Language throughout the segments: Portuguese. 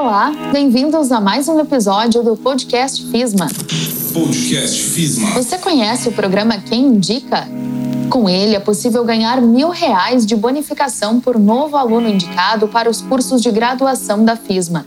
Olá, bem-vindos a mais um episódio do podcast FISMA. Podcast FISMA. Você conhece o programa Quem Indica? Com ele é possível ganhar mil reais de bonificação por novo aluno indicado para os cursos de graduação da FISMA.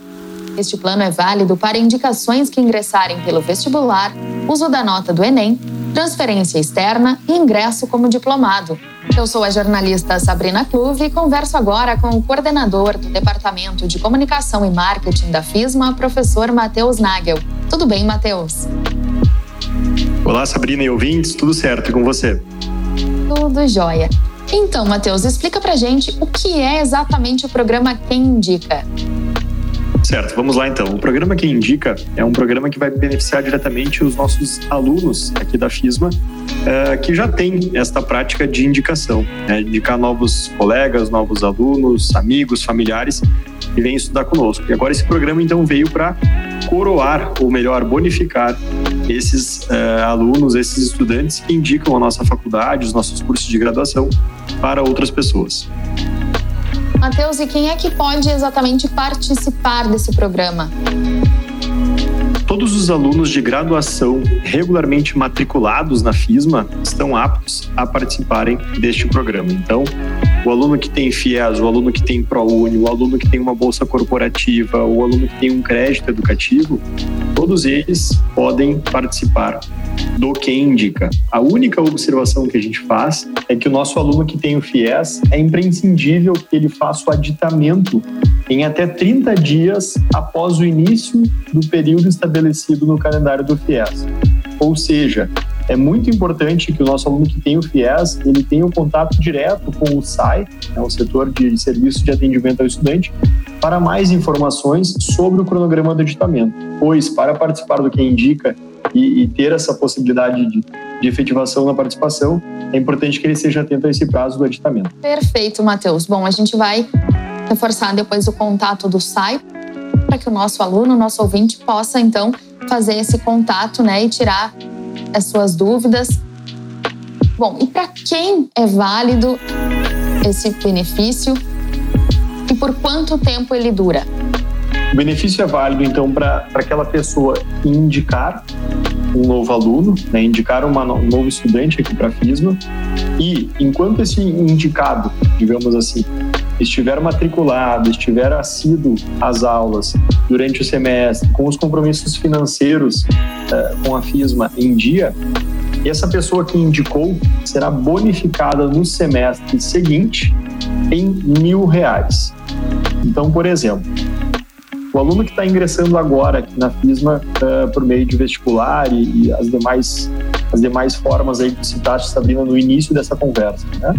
Este plano é válido para indicações que ingressarem pelo vestibular, uso da nota do Enem, transferência externa e ingresso como diplomado. Eu sou a jornalista Sabrina Cluve e converso agora com o coordenador do Departamento de Comunicação e Marketing da FISMA, professor Matheus Nagel. Tudo bem, Matheus? Olá, Sabrina e ouvintes, tudo certo e com você? Tudo jóia. Então, Matheus, explica pra gente o que é exatamente o programa Quem Indica. Certo, vamos lá então. O programa que indica é um programa que vai beneficiar diretamente os nossos alunos aqui da FISMA, uh, que já tem esta prática de indicação, né? indicar novos colegas, novos alunos, amigos, familiares que vêm estudar conosco. E agora esse programa então veio para coroar, ou melhor, bonificar esses uh, alunos, esses estudantes que indicam a nossa faculdade, os nossos cursos de graduação para outras pessoas. Matheus, e quem é que pode exatamente participar desse programa? Todos os alunos de graduação regularmente matriculados na FISMA estão aptos a participarem deste programa. Então, o aluno que tem FIES, o aluno que tem ProUni, o aluno que tem uma bolsa corporativa, o aluno que tem um crédito educativo, todos eles podem participar do que indica. A única observação que a gente faz é que o nosso aluno que tem o FIES é imprescindível que ele faça o aditamento em até 30 dias após o início do período estabelecido no calendário do FIES. Ou seja, é muito importante que o nosso aluno que tem o FIES, ele tenha um contato direto com o SAI, né, o setor de serviço de atendimento ao estudante, para mais informações sobre o cronograma do editamento. Pois, para participar do que indica e, e ter essa possibilidade de, de efetivação na participação, é importante que ele seja atento a esse prazo do editamento. Perfeito, Matheus. Bom, a gente vai reforçar depois o contato do SAI para que o nosso aluno, o nosso ouvinte, possa então fazer esse contato né, e tirar as suas dúvidas. Bom, e para quem é válido esse benefício e por quanto tempo ele dura? O benefício é válido, então, para aquela pessoa indicar um novo aluno, né, uma, um novo estudante aqui para a FISMA, e enquanto esse indicado, digamos assim, estiver matriculado, estiver assíduo às aulas durante o semestre, com os compromissos financeiros uh, com a FISMA em dia, essa pessoa que indicou será bonificada no semestre seguinte em mil reais. Então, por exemplo, o aluno que está ingressando agora aqui na FISMA uh, por meio de vestibular e, e, as demais as demais formas aí que citaste, Sabrina, no início dessa conversa, né?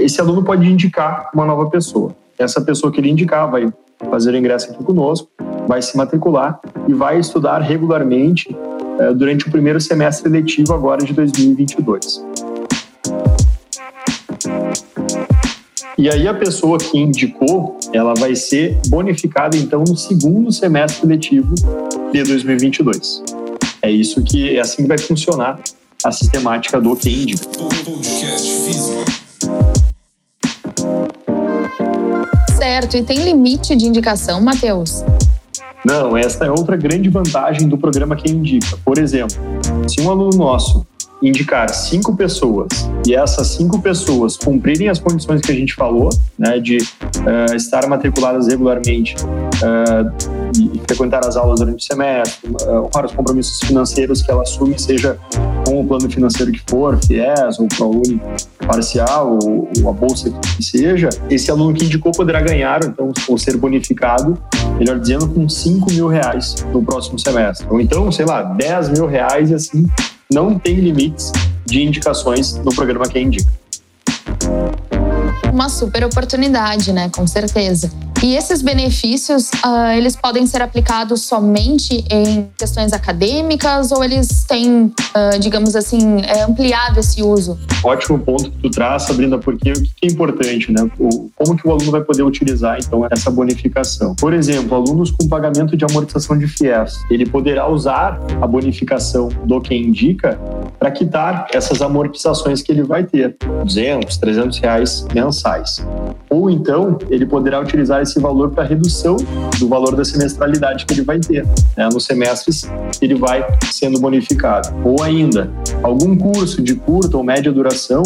Esse aluno pode indicar uma nova pessoa. Essa pessoa que ele indicar vai fazer o ingresso aqui conosco, vai se matricular e vai estudar regularmente uh, durante o primeiro semestre letivo agora de 2022. E aí a pessoa que indicou, ela vai ser bonificada então no segundo semestre letivo de 2022. É isso que é assim que vai funcionar a sistemática do que indica. Certo, e tem limite de indicação, Matheus? Não, esta é outra grande vantagem do programa Quem Indica. Por exemplo, se um aluno nosso indicar cinco pessoas e essas cinco pessoas cumprirem as condições que a gente falou, né, de uh, estar matriculadas regularmente uh, e frequentar as aulas durante o semestre, uh, honrar os compromissos financeiros que ela assume, seja com o plano financeiro que for, FIES ou ProUni parcial ou, ou, a bolsa que seja, esse aluno que indicou poderá ganhar, então, ou ser bonificado, melhor dizendo, com 5 mil reais no próximo semestre. Ou então, sei lá, 10 mil reais e assim não tem limites de indicações no programa Quem Indica. Uma super oportunidade, né? Com certeza. E esses benefícios, uh, eles podem ser aplicados somente em questões acadêmicas ou eles têm, uh, digamos assim, é, ampliado esse uso? Ótimo ponto que tu traz, Sabrina, porque o que é importante, né? Como que o aluno vai poder utilizar, então, essa bonificação? Por exemplo, alunos com pagamento de amortização de FIES, ele poderá usar a bonificação do que indica para quitar essas amortizações que ele vai ter, 200, 300 reais mensais. Ou então, ele poderá utilizar esse esse valor para redução do valor da semestralidade que ele vai ter. Né? Nos semestres, ele vai sendo bonificado. Ou ainda, algum curso de curta ou média duração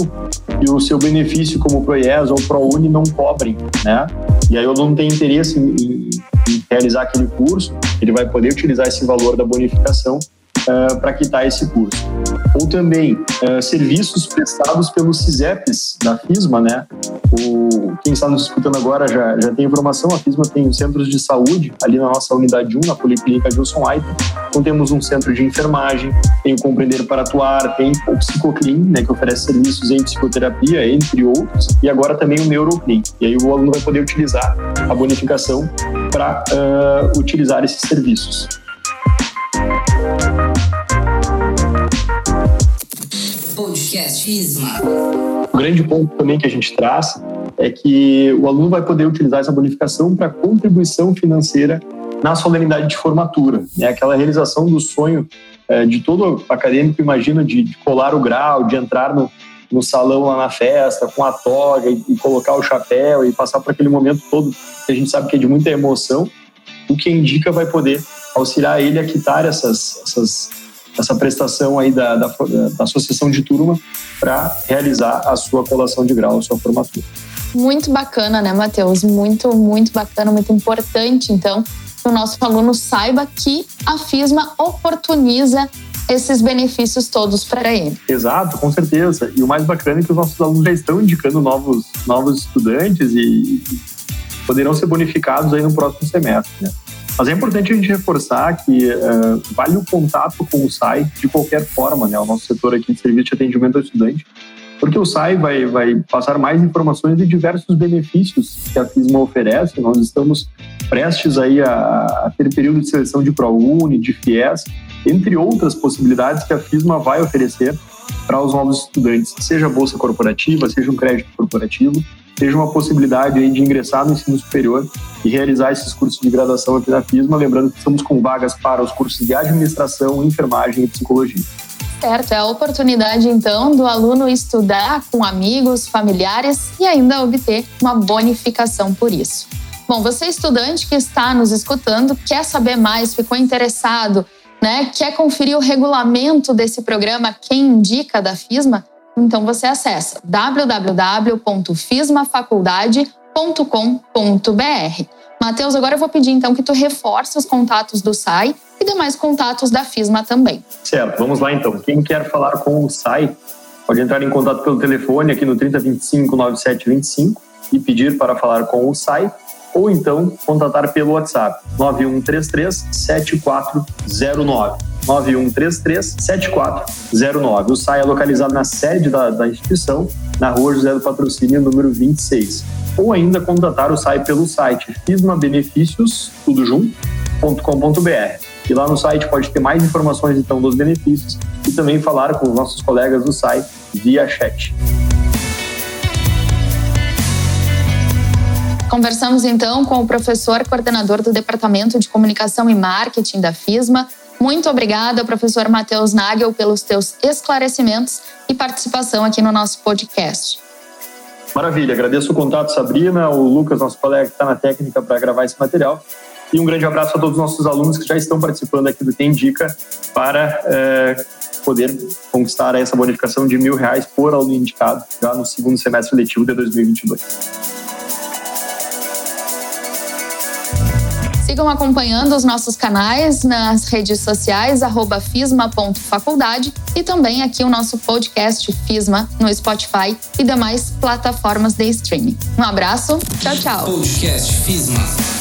e o seu benefício como ProIES ou ProUni não cobrem, né? E aí o aluno tem interesse em, em, em realizar aquele curso, ele vai poder utilizar esse valor da bonificação uh, para quitar esse curso. Ou também uh, serviços prestados pelos CISEPs da FISMA, né? O, quem está nos escutando agora já, já tem informação, a FISMA tem centros de saúde ali na nossa unidade 1, na Policlínica Gilson Aita. Então temos um centro de enfermagem, tem o Compreender para Atuar, tem o Psicoclin, né, que oferece serviços em psicoterapia, entre outros, e agora também o Neuroclin. E aí o aluno vai poder utilizar a bonificação para uh, utilizar esses serviços. Podcast FISMA. O grande ponto também que a gente traz é que o aluno vai poder utilizar essa bonificação para contribuição financeira na solenidade de formatura, né? aquela realização do sonho é, de todo acadêmico, imagina, de, de, colar o grau, de entrar no, no salão lá na festa com a toga e, e, colocar o chapéu e passar por aquele momento todo que a gente sabe que é de muita emoção, o que indica vai poder auxiliar ele a quitar essas, essas essa prestação aí da, da, da associação de turma para realizar a sua colação de grau, a sua formatura. Muito bacana, né, Matheus? Muito, muito bacana, muito importante, então, que o nosso aluno saiba que a FISMA oportuniza esses benefícios todos para ele. Exato, com certeza. E o mais bacana é que os nossos alunos já estão indicando novos, novos estudantes e, poderão ser bonificados aí no próximo semestre. Né? Mas é importante a gente reforçar que uh, vale o contato com o SAI de qualquer forma, né? O nosso setor aqui de serviço de atendimento ao estudante, porque o SAI vai, vai passar mais informações de diversos benefícios que a FISMA oferece. Nós estamos prestes aí a, a ter período de seleção de ProUni, de FIES, entre outras possibilidades que a FISMA vai oferecer para os novos estudantes, seja bolsa corporativa, seja um crédito corporativo, seja uma possibilidade aí de ingressar no ensino superior e realizar esses cursos de graduação aqui na FISMA, lembrando que estamos com vagas para os cursos de administração, enfermagem e psicologia. Certo, é a oportunidade então do aluno estudar com amigos, familiares e ainda obter uma bonificação por isso. Bom, você estudante que está nos escutando, quer saber mais, ficou interessado, né? Quer conferir o regulamento desse programa Quem Indica da FISMA? Então você acessa www.fismafaculdade.com.br. Matheus, agora eu vou pedir então que tu reforce os contatos do SAI e demais contatos da FISMA também. Certo, vamos lá então. Quem quer falar com o SAI pode entrar em contato pelo telefone aqui no 3025 9725 e pedir para falar com o SAI ou então contatar pelo WhatsApp 9133 7409. 9133-7409. O SAI é localizado na sede da, da instituição, na rua José do Patrocínio, número 26. Ou ainda contatar o SAI pelo site fismabenefícios, tudo junto.com.br. E lá no site pode ter mais informações então dos benefícios e também falar com os nossos colegas do SAI via chat. Conversamos então com o professor coordenador do Departamento de Comunicação e Marketing da FISMA, muito obrigada, professor Matheus Nagel, pelos teus esclarecimentos e participação aqui no nosso podcast. Maravilha, agradeço o contato, Sabrina, o Lucas, nosso colega que está na técnica para gravar esse material. E um grande abraço a todos os nossos alunos que já estão participando aqui do Tem Dica para é, poder conquistar essa bonificação de mil reais por aluno indicado já no segundo semestre letivo de 2022. Sigam acompanhando os nossos canais nas redes sociais, fisma.faculdade e também aqui o nosso podcast Fisma no Spotify e demais plataformas de streaming. Um abraço, tchau, tchau. Podcast Fisma.